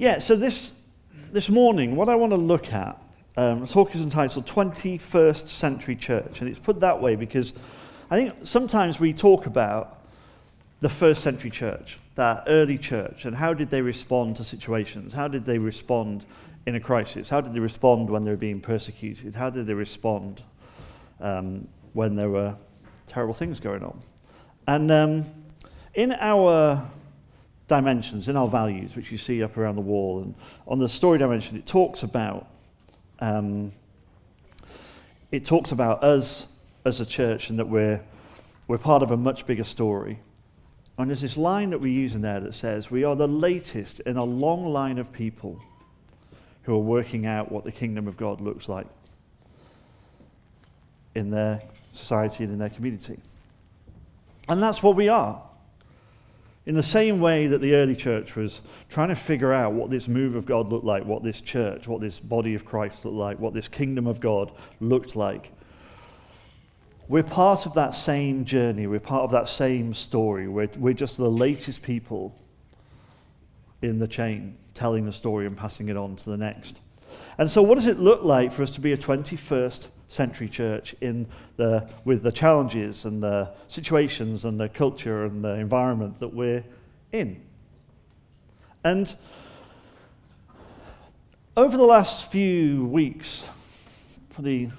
Yeah, so this, this morning, what I want to look at, um, the talk is entitled 21st Century Church. And it's put that way because I think sometimes we talk about the first century church, that early church, and how did they respond to situations? How did they respond in a crisis? How did they respond when they were being persecuted? How did they respond um, when there were terrible things going on? And um, in our dimensions, in our values, which you see up around the wall. And on the story dimension, it talks about um, it talks about us as a church and that we're we're part of a much bigger story. And there's this line that we use in there that says, We are the latest in a long line of people who are working out what the kingdom of God looks like in their society and in their community. And that's what we are. In the same way that the early church was trying to figure out what this move of God looked like, what this church, what this body of Christ looked like, what this kingdom of God looked like, we're part of that same journey. We're part of that same story. We're, we're just the latest people in the chain, telling the story and passing it on to the next. And so, what does it look like for us to be a 21st century church in the, with the challenges and the situations and the culture and the environment that we're in. And over the last few weeks, probably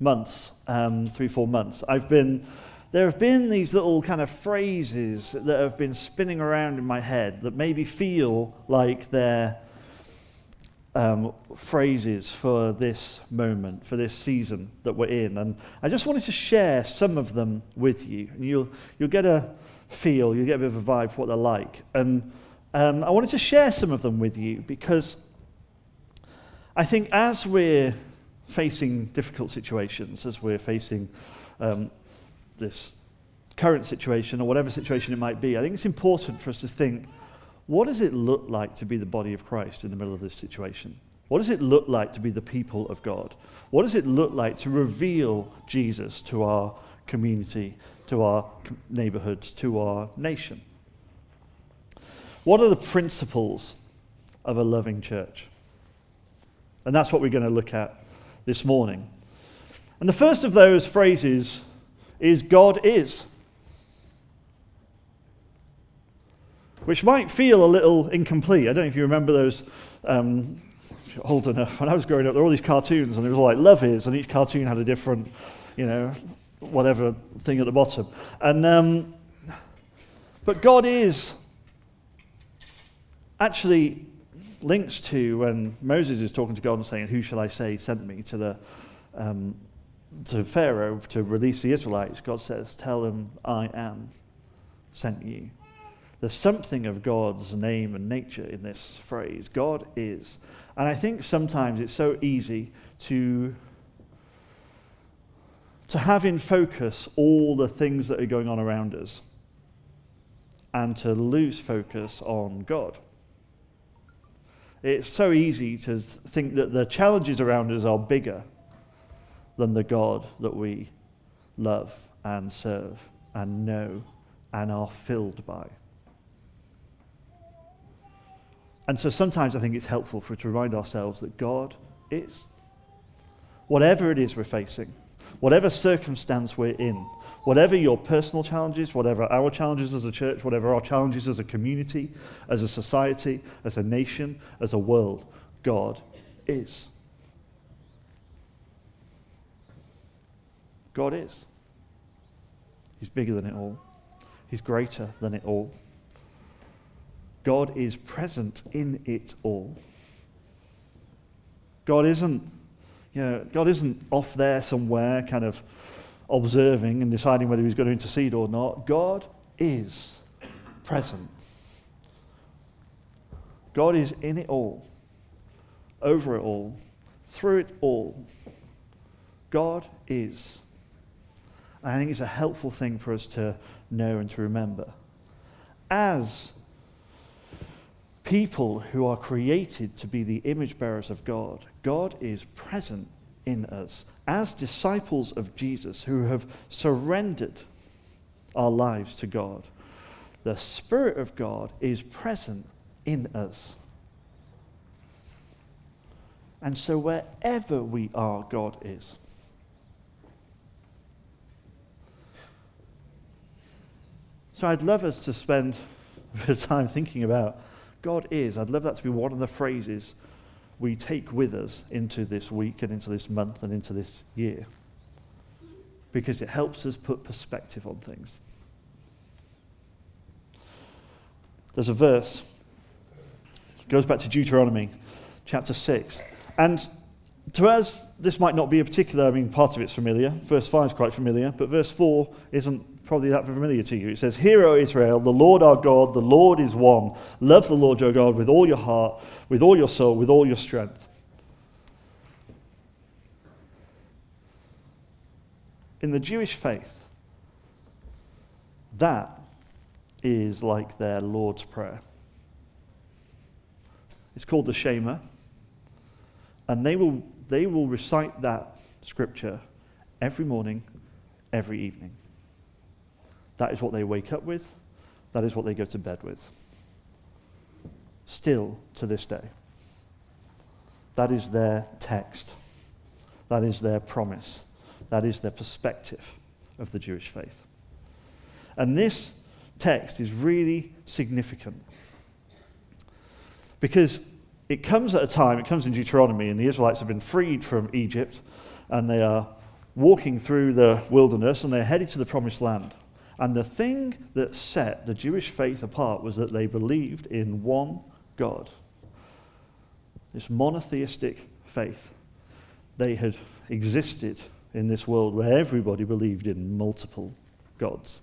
months, um, three, four months, I've been, there have been these little kind of phrases that have been spinning around in my head that maybe feel like they're um, phrases for this moment, for this season that we're in. And I just wanted to share some of them with you. And you'll, you'll get a feel, you'll get a bit of a vibe for what they're like. And um, I wanted to share some of them with you because I think as we're facing difficult situations, as we're facing um, this current situation or whatever situation it might be, I think it's important for us to think what does it look like to be the body of Christ in the middle of this situation? What does it look like to be the people of God? What does it look like to reveal Jesus to our community, to our neighborhoods, to our nation? What are the principles of a loving church? And that's what we're going to look at this morning. And the first of those phrases is God is. Which might feel a little incomplete. I don't know if you remember those. Um, old enough, when I was growing up, there were all these cartoons, and it was all like love is, and each cartoon had a different, you know, whatever thing at the bottom. And um, but God is actually links to when Moses is talking to God and saying, "Who shall I say sent me to the um, to Pharaoh to release the Israelites?" God says, "Tell him I am sent you." There's something of God's name and nature in this phrase. God is. And I think sometimes it's so easy to, to have in focus all the things that are going on around us and to lose focus on God. It's so easy to think that the challenges around us are bigger than the God that we love and serve and know and are filled by. And so sometimes I think it's helpful for us to remind ourselves that God is. Whatever it is we're facing, whatever circumstance we're in, whatever your personal challenges, whatever our challenges as a church, whatever our challenges as a community, as a society, as a nation, as a world, God is. God is. He's bigger than it all. He's greater than it all. God is present in it all. God isn't, you know, God isn't off there somewhere kind of observing and deciding whether he's going to intercede or not. God is present. God is in it all, over it all, through it all. God is. And I think it's a helpful thing for us to know and to remember. As people who are created to be the image bearers of God, God is present in us as disciples of Jesus who have surrendered our lives to God. The Spirit of God is present in us. And so wherever we are, God is. So I'd love us to spend a bit of time thinking about God is. I'd love that to be one of the phrases we take with us into this week and into this month and into this year because it helps us put perspective on things. There's a verse, it goes back to Deuteronomy chapter 6. And to us, this might not be a particular, I mean, part of it's familiar. Verse 5 is quite familiar, but verse 4 isn't probably that familiar to you. It says, Hear, O Israel, the Lord our God, the Lord is one. Love the Lord your God with all your heart, with all your soul, with all your strength. In the Jewish faith, that is like their Lord's Prayer. It's called the Shema, and they will, they will recite that scripture every morning, every evening. That is what they wake up with. That is what they go to bed with. Still to this day. That is their text. That is their promise. That is their perspective of the Jewish faith. And this text is really significant because it comes at a time, it comes in Deuteronomy, and the Israelites have been freed from Egypt and they are walking through the wilderness and they're headed to the promised land. And the thing that set the Jewish faith apart was that they believed in one God. This monotheistic faith. They had existed in this world where everybody believed in multiple gods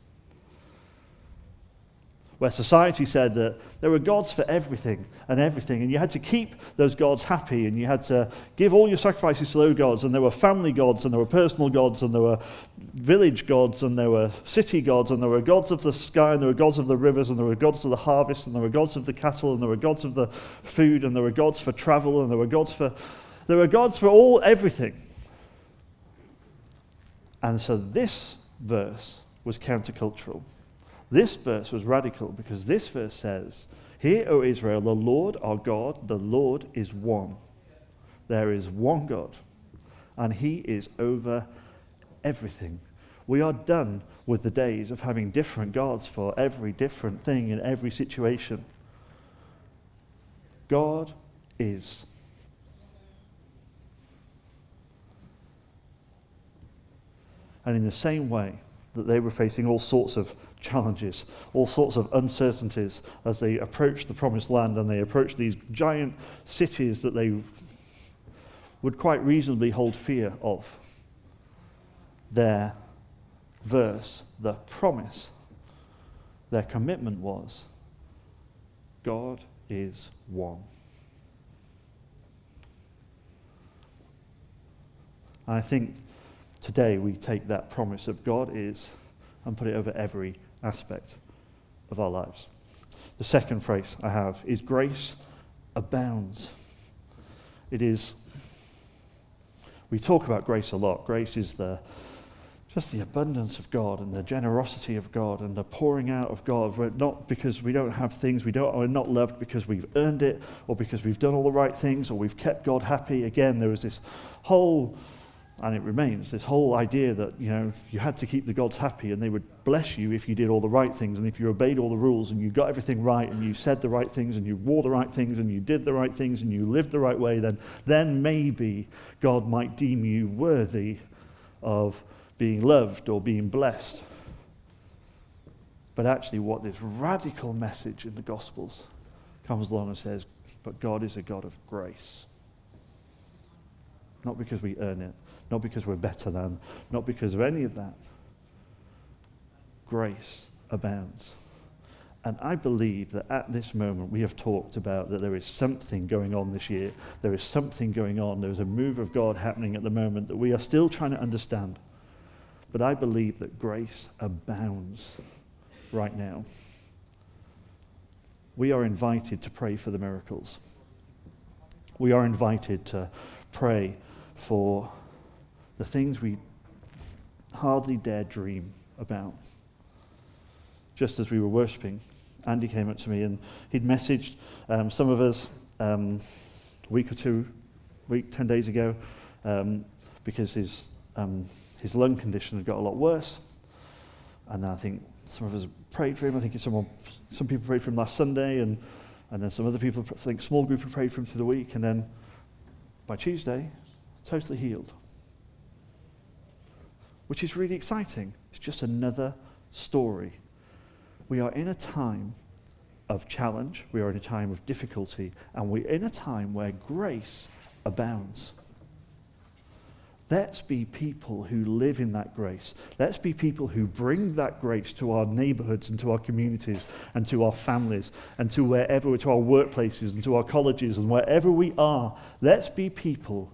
where society said that there were gods for everything and everything, and you had to keep those gods happy, and you had to give all your sacrifices to those gods, and there were family gods, and there were personal gods, and there were village gods, and there were city gods, and there were gods of the sky, and there were gods of the rivers, and there were gods of the harvest, and there were gods of the cattle, and there were gods of the food, and there were gods for travel, and there were gods for there were gods for all everything. And so this verse was countercultural. This verse was radical because this verse says, Hear, O Israel, the Lord our God, the Lord is one. There is one God, and He is over everything. We are done with the days of having different gods for every different thing in every situation. God is. And in the same way that they were facing all sorts of challenges, all sorts of uncertainties as they approach the promised land and they approach these giant cities that they would quite reasonably hold fear of. Their verse, the promise, their commitment was God is one. I think today we take that promise of God is and put it over every aspect of our lives. The second phrase I have is grace abounds. It is, we talk about grace a lot. Grace is the, just the abundance of God and the generosity of God and the pouring out of God. We're not because we don't have things, we don't, we're not loved because we've earned it or because we've done all the right things or we've kept God happy. Again, there is this whole and it remains. This whole idea that you know you had to keep the gods happy and they would bless you if you did all the right things and if you obeyed all the rules and you got everything right and you said the right things and you wore the right things and you did the right things and you lived the right way then then maybe god might deem you worthy of being loved or being blessed. But actually what this radical message in the gospels comes along and says but god is a god of grace. Not because we earn it not because we're better than, not because of any of that. Grace abounds. And I believe that at this moment we have talked about that there is something going on this year. There is something going on. There's a move of God happening at the moment that we are still trying to understand. But I believe that grace abounds right now. We are invited to pray for the miracles. We are invited to pray for the things we hardly dare dream about. Just as we were worshipping, Andy came up to me and he'd messaged um, some of us um, a week or two week, 10 days ago, um, because his, um, his lung condition had got a lot worse. And I think some of us prayed for him. I think someone, some people prayed for him last Sunday, and, and then some other people, I think small group prayed for him through the week. And then by Tuesday, totally healed. Which is really exciting. It's just another story. We are in a time of challenge, we are in a time of difficulty, and we're in a time where grace abounds. Let's be people who live in that grace. Let's be people who bring that grace to our neighborhoods and to our communities and to our families and to wherever, to our workplaces and to our colleges and wherever we are. Let's be people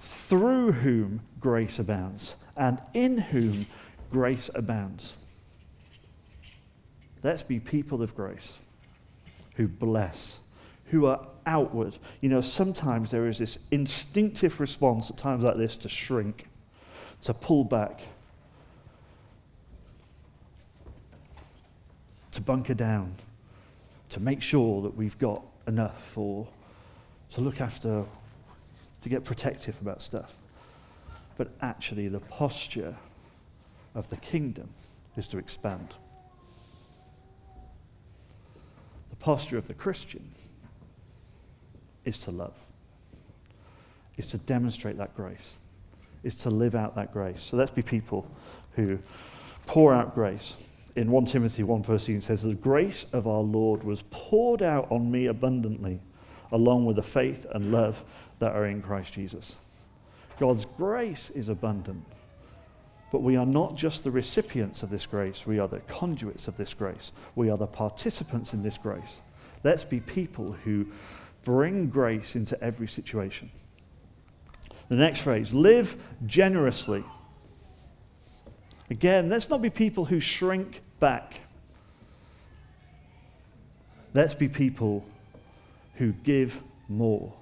through whom grace abounds and in whom grace abounds. Let's be people of grace who bless, who are outward. You know, sometimes there is this instinctive response at times like this to shrink, to pull back, to bunker down, to make sure that we've got enough, or to look after, to get protective about stuff. But actually, the posture of the kingdom is to expand. The posture of the Christian is to love, is to demonstrate that grace, is to live out that grace. So let's be people who pour out grace. In 1 Timothy 1 verse 18 says, The grace of our Lord was poured out on me abundantly, along with the faith and love that are in Christ Jesus. God's grace is abundant. But we are not just the recipients of this grace, we are the conduits of this grace. We are the participants in this grace. Let's be people who bring grace into every situation. The next phrase live generously. Again, let's not be people who shrink back. Let's be people who give more.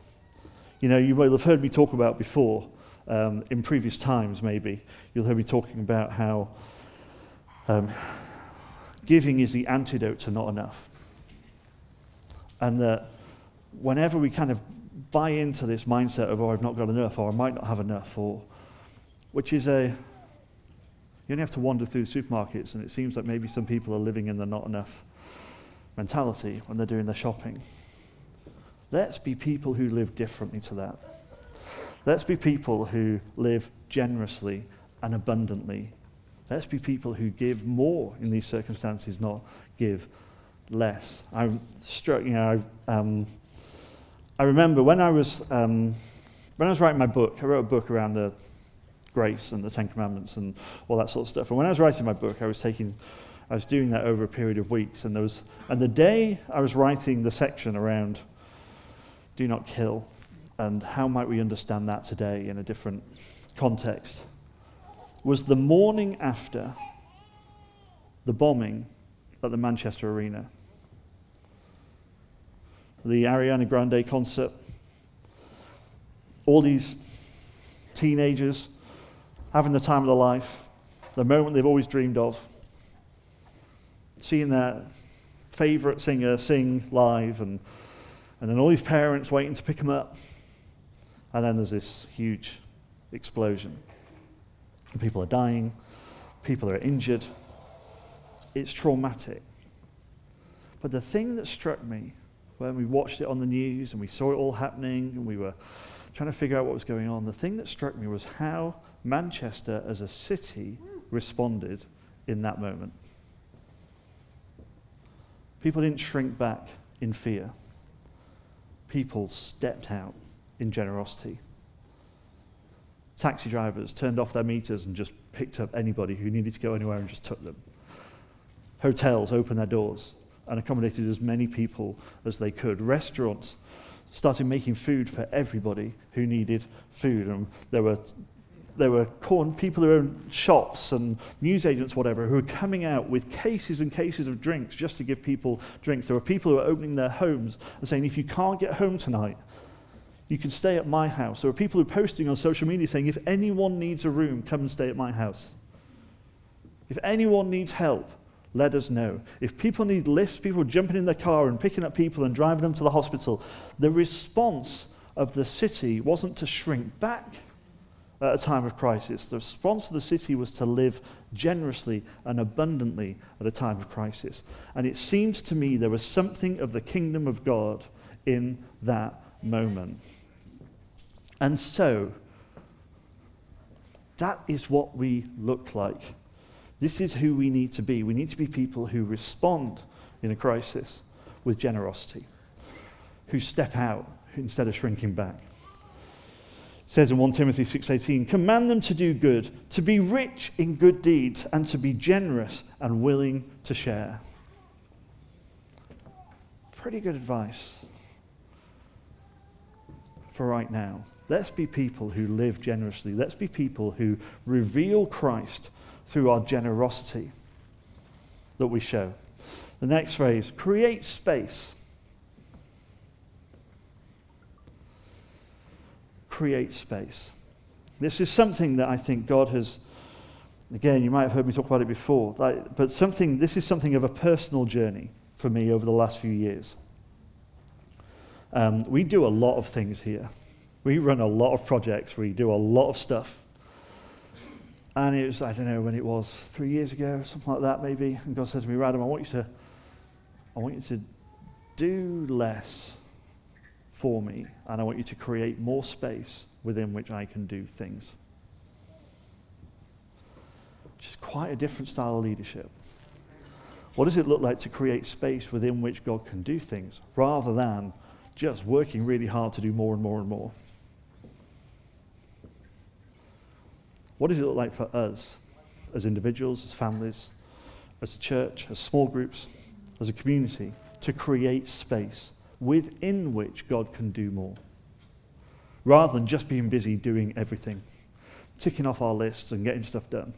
You know, you will have heard me talk about before um, in previous times, maybe. You'll hear me talking about how um, giving is the antidote to not enough. And that whenever we kind of buy into this mindset of, oh, I've not got enough, or I might not have enough, or which is a, you only have to wander through the supermarkets, and it seems like maybe some people are living in the not enough mentality when they're doing their shopping. Let's be people who live differently to that. Let's be people who live generously and abundantly. Let's be people who give more in these circumstances, not give less. I'm struck, you know, I, um, I remember when I was um, when I was writing my book, I wrote a book around the grace and the Ten Commandments and all that sort of stuff. And when I was writing my book, I was taking, I was doing that over a period of weeks. And there was, and the day I was writing the section around "Do not kill," and how might we understand that today in a different context, was the morning after the bombing at the Manchester Arena. The Ariana Grande concert. All these teenagers having the time of their life, the moment they've always dreamed of. Seeing their favourite singer sing live, and, and then all these parents waiting to pick them up. And then there's this huge explosion. People are dying, people are injured. It's traumatic. But the thing that struck me when we watched it on the news and we saw it all happening and we were trying to figure out what was going on, the thing that struck me was how Manchester as a city responded in that moment. People didn't shrink back in fear, people stepped out in generosity. Taxi drivers turned off their meters and just picked up anybody who needed to go anywhere and just took them. Hotels opened their doors and accommodated as many people as they could. Restaurants started making food for everybody who needed food. And there were there were corn, people who owned shops and newsagents, whatever, who were coming out with cases and cases of drinks just to give people drinks. There were people who were opening their homes and saying, if you can't get home tonight, you can stay at my house. There were people who were posting on social media saying, if anyone needs a room, come and stay at my house. If anyone needs help, let us know. If people need lifts, people jumping in their car and picking up people and driving them to the hospital, the response of the city wasn't to shrink back at a time of crisis. The response of the city was to live generously and abundantly at a time of crisis. And it seemed to me there was something of the kingdom of God in that moment. And so, that is what we look like. This is who we need to be. We need to be people who respond in a crisis with generosity, who step out instead of shrinking back It says in 1 Timothy 6:18, "Command them to do good, to be rich in good deeds, and to be generous and willing to share." Pretty good advice for right now. Let's be people who live generously. Let's be people who reveal Christ through our generosity that we show. The next phrase, create space. create space. This is something that I think God has, again, you might have heard me talk about it before, but something, this is something of a personal journey for me over the last few years. Um, we do a lot of things here. We run a lot of projects, we do a lot of stuff. And it was, I don't know when it was, three years ago, something like that maybe. And God said to me, Adam, I want you to, I want you to do less for me, and I want you to create more space within which I can do things. Which is quite a different style of leadership. What does it look like to create space within which God can do things rather than just working really hard to do more and more and more? What does it look like for us as individuals, as families, as a church, as small groups, as a community to create space within which God can do more. Rather than just being busy doing everything, ticking off our lists and getting stuff done.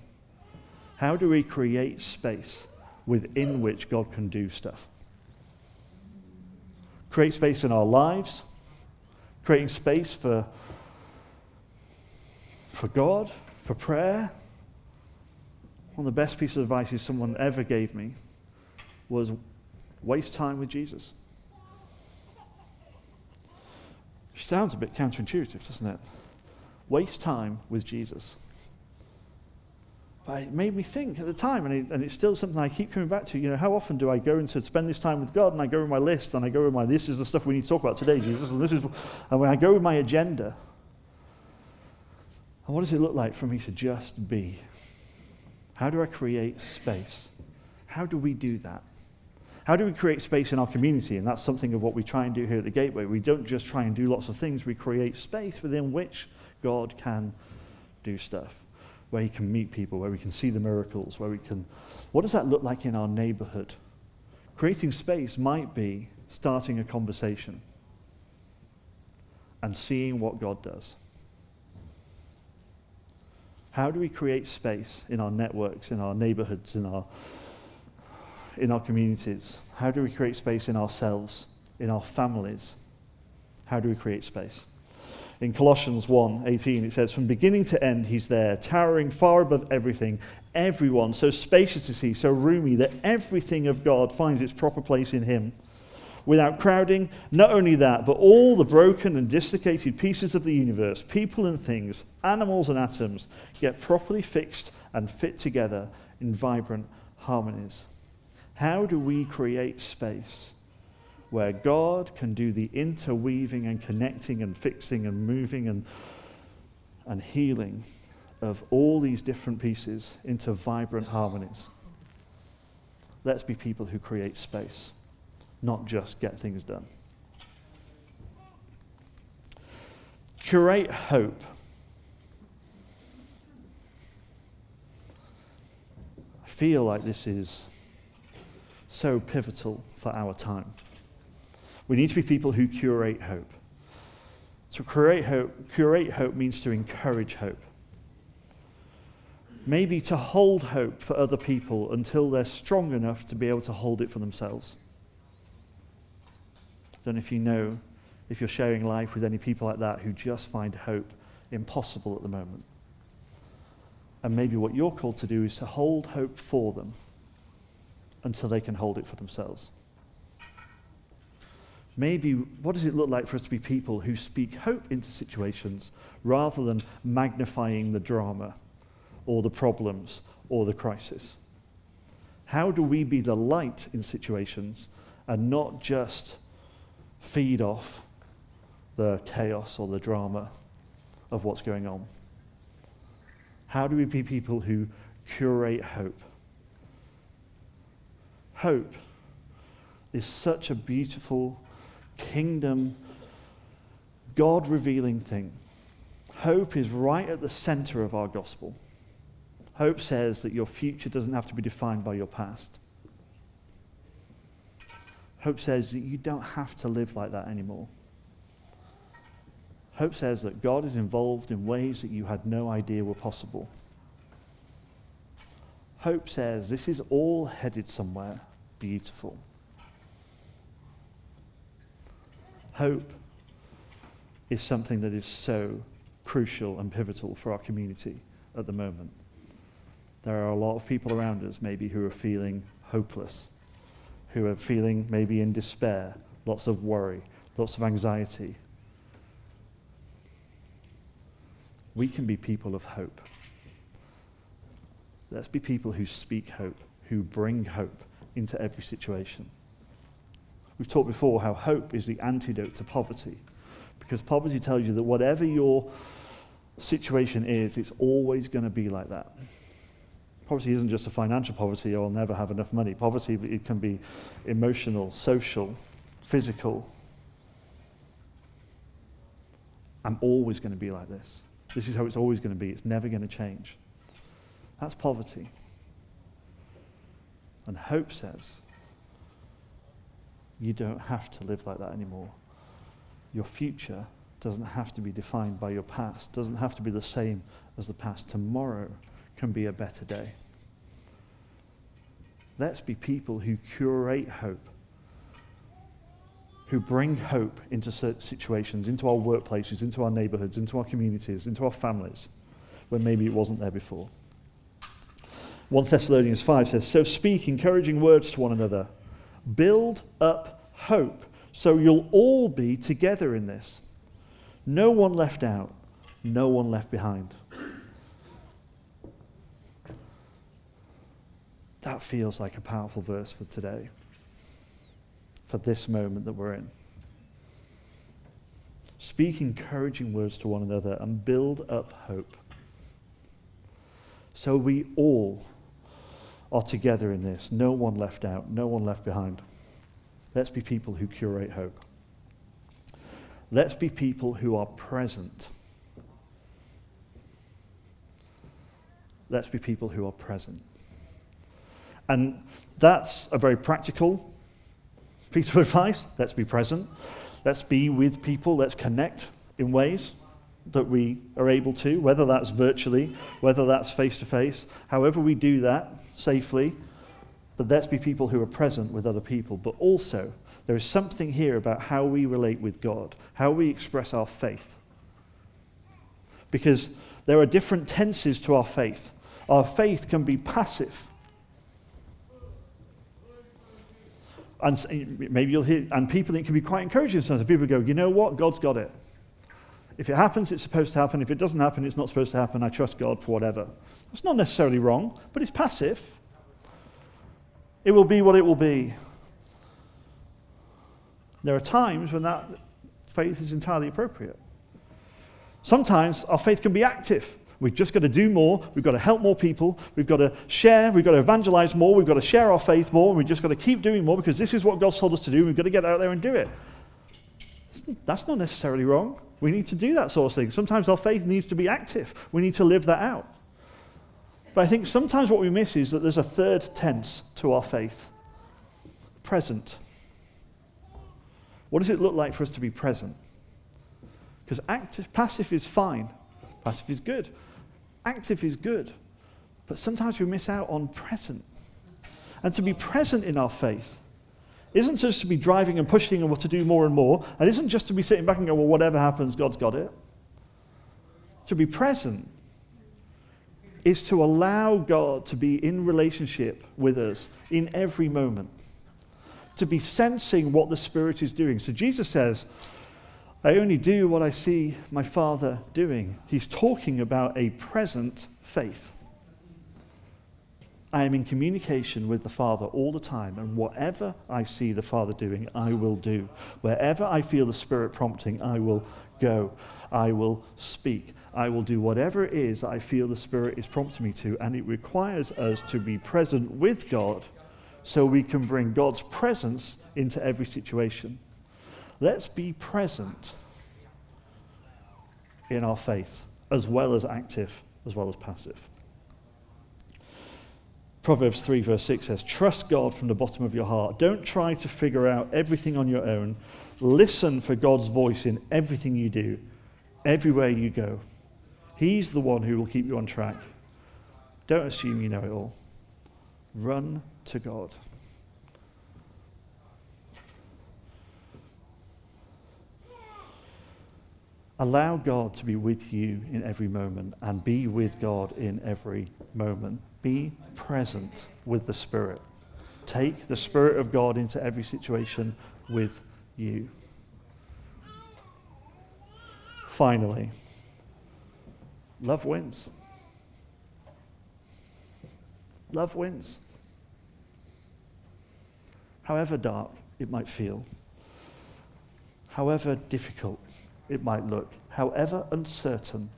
How do we create space within which God can do stuff? Create space in our lives, creating space for, for God, for prayer. One of the best pieces of advice someone ever gave me was waste time with Jesus. Which sounds a bit counterintuitive, doesn't it? Waste time with Jesus. But it made me think at the time, and, it, and it's still something I keep coming back to. You know, how often do I go into spend this time with God, and I go with my list, and I go with my this is the stuff we need to talk about today, Jesus, and this is, and when I go with my agenda, and what does it look like for me to just be? How do I create space? How do we do that? How do we create space in our community? And that's something of what we try and do here at the Gateway. We don't just try and do lots of things, we create space within which God can do stuff, where He can meet people, where we can see the miracles, where we can. What does that look like in our neighborhood? Creating space might be starting a conversation and seeing what God does. How do we create space in our networks, in our neighborhoods, in our in our communities? How do we create space in ourselves, in our families? How do we create space? In Colossians 1:18 it says from beginning to end he's there towering far above everything. Everyone so spacious is he so roomy that everything of God finds its proper place in him. Without crowding not only that but all the broken and dislocated pieces of the universe people and things animals and atoms get properly fixed and fit together in vibrant harmonies. How do we create space where God can do the interweaving and connecting and fixing and moving and, and healing of all these different pieces into vibrant harmonies? Let's be people who create space, not just get things done. Curate hope. I feel like this is so pivotal for our time. We need to be people who curate hope. To curate hope, curate hope means to encourage hope. Maybe to hold hope for other people until they're strong enough to be able to hold it for themselves. I don't know if you know if you're sharing life with any people like that who just find hope impossible at the moment. And maybe what you're called to do is to hold hope for them until they can hold it for themselves. Maybe what does it look like for us to be people who speak hope into situations rather than magnifying the drama or the problems or the crisis? How do we be the light in situations and not just feed off the chaos or the drama of what's going on? How do we be people who curate hope? Hope is such a beautiful kingdom, God revealing thing. Hope is right at the center of our gospel. Hope says that your future doesn't have to be defined by your past. Hope says that you don't have to live like that anymore. Hope says that God is involved in ways that you had no idea were possible. Hope says this is all headed somewhere beautiful. Hope is something that is so crucial and pivotal for our community at the moment. There are a lot of people around us, maybe, who are feeling hopeless, who are feeling maybe in despair, lots of worry, lots of anxiety. We can be people of hope. Let's be people who speak hope, who bring hope into every situation. We've talked before how hope is the antidote to poverty. Because poverty tells you that whatever your situation is, it's always going to be like that. Poverty isn't just a financial poverty, oh, I'll never have enough money. Poverty, it can be emotional, social, physical. I'm always going to be like this. This is how it's always going to be. It's never going to change. That's poverty. And hope says, you don't have to live like that anymore. Your future doesn't have to be defined by your past, doesn't have to be the same as the past. Tomorrow can be a better day. Let's be people who curate hope, who bring hope into certain situations, into our workplaces, into our neighborhoods, into our communities, into our families, where maybe it wasn't there before. 1 Thessalonians 5 says, So speak encouraging words to one another Build up hope. So you'll all be together in this. No one left out, no one left behind. That feels like a powerful verse for today, for this moment that we're in. Speak encouraging words to one another and build up hope. So we all are together in this. No one left out, no one left behind. Let's be people who curate hope. Let's be people who are present. Let's be people who are present. And that's a very practical piece of advice. Let's be present. Let's be with people. Let's connect in ways that we are able to, whether that's virtually, whether that's face to face, however we do that safely. But let's be people who are present with other people. But also, there is something here about how we relate with God, how we express our faith. Because there are different tenses to our faith. Our faith can be passive. And maybe you'll hear, and people, it can be quite encouraging sometimes. People go, you know what? God's got it. If it happens, it's supposed to happen. If it doesn't happen, it's not supposed to happen. I trust God for whatever. That's not necessarily wrong, but it's passive. It will be what it will be. There are times when that faith is entirely appropriate. Sometimes our faith can be active. We've just got to do more. We've got to help more people. We've got to share. We've got to evangelize more. We've got to share our faith more. We've just got to keep doing more because this is what God's told us to do. We've got to get out there and do it. That's not necessarily wrong. We need to do that sort of thing. Sometimes our faith needs to be active. We need to live that out. But I think sometimes what we miss is that there's a third tense to our faith present. What does it look like for us to be present? Because active, passive is fine, passive is good, active is good. But sometimes we miss out on present. And to be present in our faith isn't just to be driving and pushing and to do more and more, and isn't just to be sitting back and go, well, whatever happens, God's got it. To be present is to allow God to be in relationship with us in every moment. to be sensing what the Spirit is doing. So Jesus says, I only do what I see my Father doing. He's talking about a present faith. I am in communication with the Father all the time, and whatever I see the Father doing, I will do. Wherever I feel the Spirit prompting, I will go. I will speak. I will do whatever it is I feel the Spirit is prompting me to, and it requires us to be present with God so we can bring God's presence into every situation. Let's be present in our faith, as well as active, as well as passive. Proverbs 3, verse 6 says, Trust God from the bottom of your heart. Don't try to figure out everything on your own. Listen for God's voice in everything you do, everywhere you go. He's the one who will keep you on track. Don't assume you know it all. Run to God. Allow God to be with you in every moment and be with God in every moment. Be present with the Spirit. Take the Spirit of God into every situation with you. Finally, love wins. Love wins. However dark it might feel, however difficult it might look, however uncertain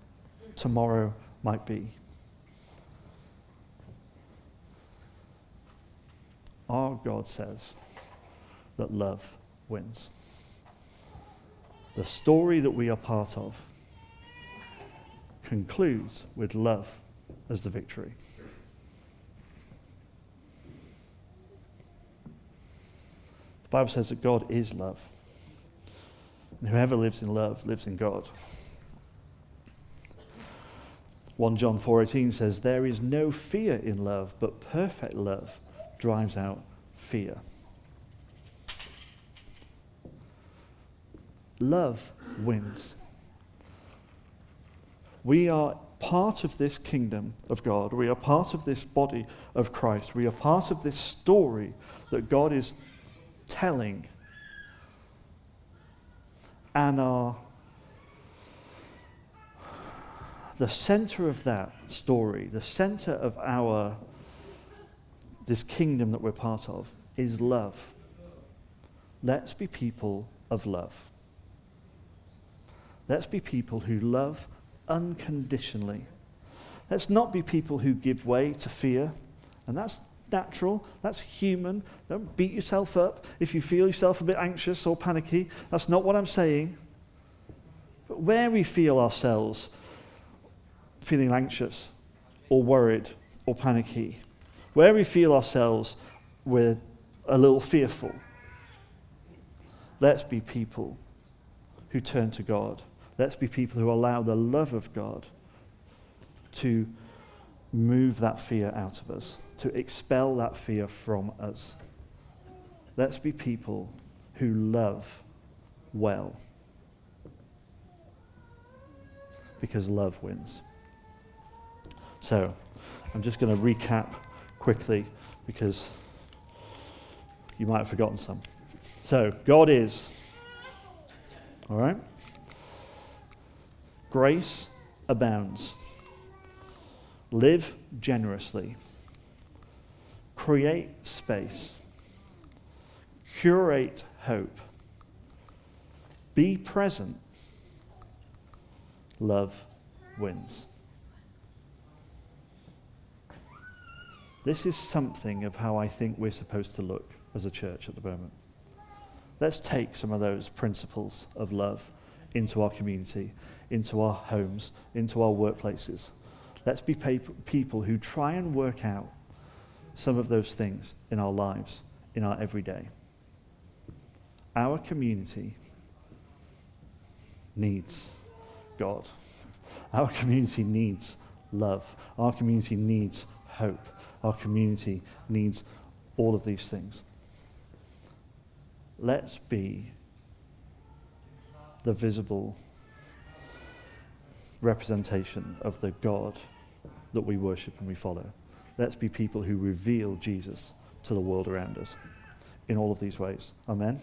tomorrow might be. Our God says that love wins. The story that we are part of concludes with love as the victory. The Bible says that God is love. And whoever lives in love lives in God. 1 John 4:18 says there is no fear in love, but perfect love drives out fear. Love wins. We are part of this kingdom of God. We are part of this body of Christ. We are part of this story that God is telling and are the center of that story, the center of our this kingdom that we're part of is love. Let's be people of love. Let's be people who love unconditionally. Let's not be people who give way to fear. And that's natural, that's human. Don't beat yourself up if you feel yourself a bit anxious or panicky. That's not what I'm saying. But where we feel ourselves feeling anxious or worried or panicky, where we feel ourselves we're a little fearful, let's be people who turn to God. Let's be people who allow the love of God to move that fear out of us, to expel that fear from us. Let's be people who love well. Because love wins. So, I'm just going to recap quickly because you might have forgotten some. So, God is, all right? Grace abounds. Live generously. Create space. Curate hope. Be present. Love wins. This is something of how I think we're supposed to look as a church at the moment. Let's take some of those principles of love into our community, into our homes, into our workplaces. Let's be people who try and work out some of those things in our lives, in our everyday. Our community needs God. Our community needs love. Our community needs hope. Our community needs all of these things. Let's be the visible representation of the God that we worship and we follow. Let's be people who reveal Jesus to the world around us. in all of these ways. Amen.